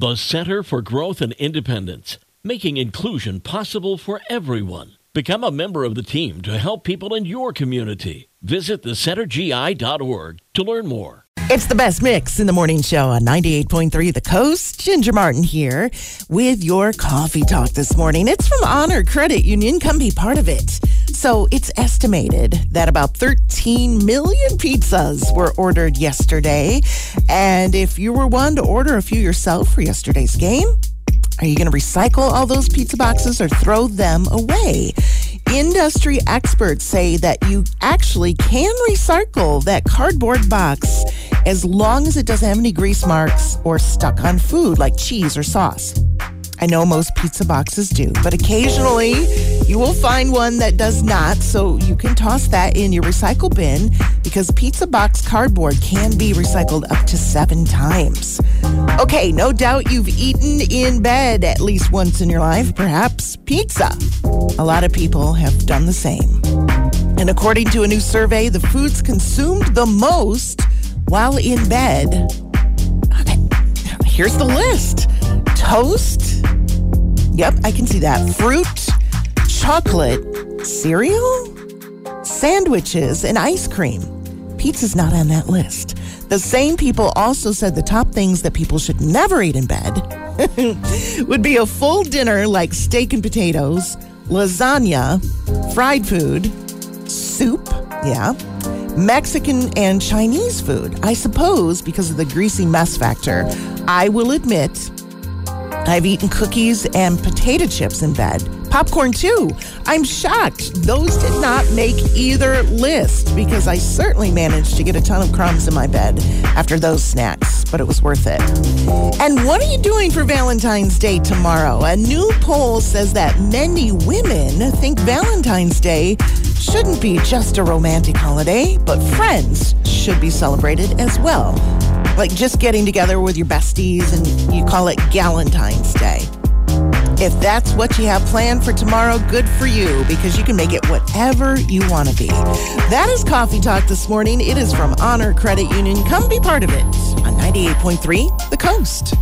The Center for Growth and Independence, making inclusion possible for everyone. Become a member of the team to help people in your community. Visit thecentergi.org to learn more. It's the best mix in the morning show on 98.3 The Coast. Ginger Martin here with your coffee talk this morning. It's from Honor Credit Union. Come be part of it. So it's estimated that about 13 million pizzas were ordered yesterday. And if you were one to order a few yourself for yesterday's game, are you going to recycle all those pizza boxes or throw them away? Industry experts say that you actually can recycle that cardboard box as long as it doesn't have any grease marks or stuck on food like cheese or sauce. I know most pizza boxes do, but occasionally you will find one that does not. So you can toss that in your recycle bin because pizza box cardboard can be recycled up to seven times. Okay, no doubt you've eaten in bed at least once in your life, perhaps pizza. A lot of people have done the same. And according to a new survey, the foods consumed the most while in bed. Here's the list toast. Yep, I can see that. Fruit, chocolate, cereal, sandwiches, and ice cream. Pizza's not on that list. The same people also said the top things that people should never eat in bed would be a full dinner like steak and potatoes, lasagna, fried food, soup, yeah, Mexican and Chinese food. I suppose because of the greasy mess factor. I will admit I've eaten cookies and potato chips in bed. Popcorn too. I'm shocked. Those did not make either list because I certainly managed to get a ton of crumbs in my bed after those snacks, but it was worth it. And what are you doing for Valentine's Day tomorrow? A new poll says that many women think Valentine's Day shouldn't be just a romantic holiday, but friends should be celebrated as well like just getting together with your besties and you call it Galentine's Day. If that's what you have planned for tomorrow, good for you because you can make it whatever you want to be. That is Coffee Talk this morning. It is from Honor Credit Union. Come be part of it on 98.3 The Coast.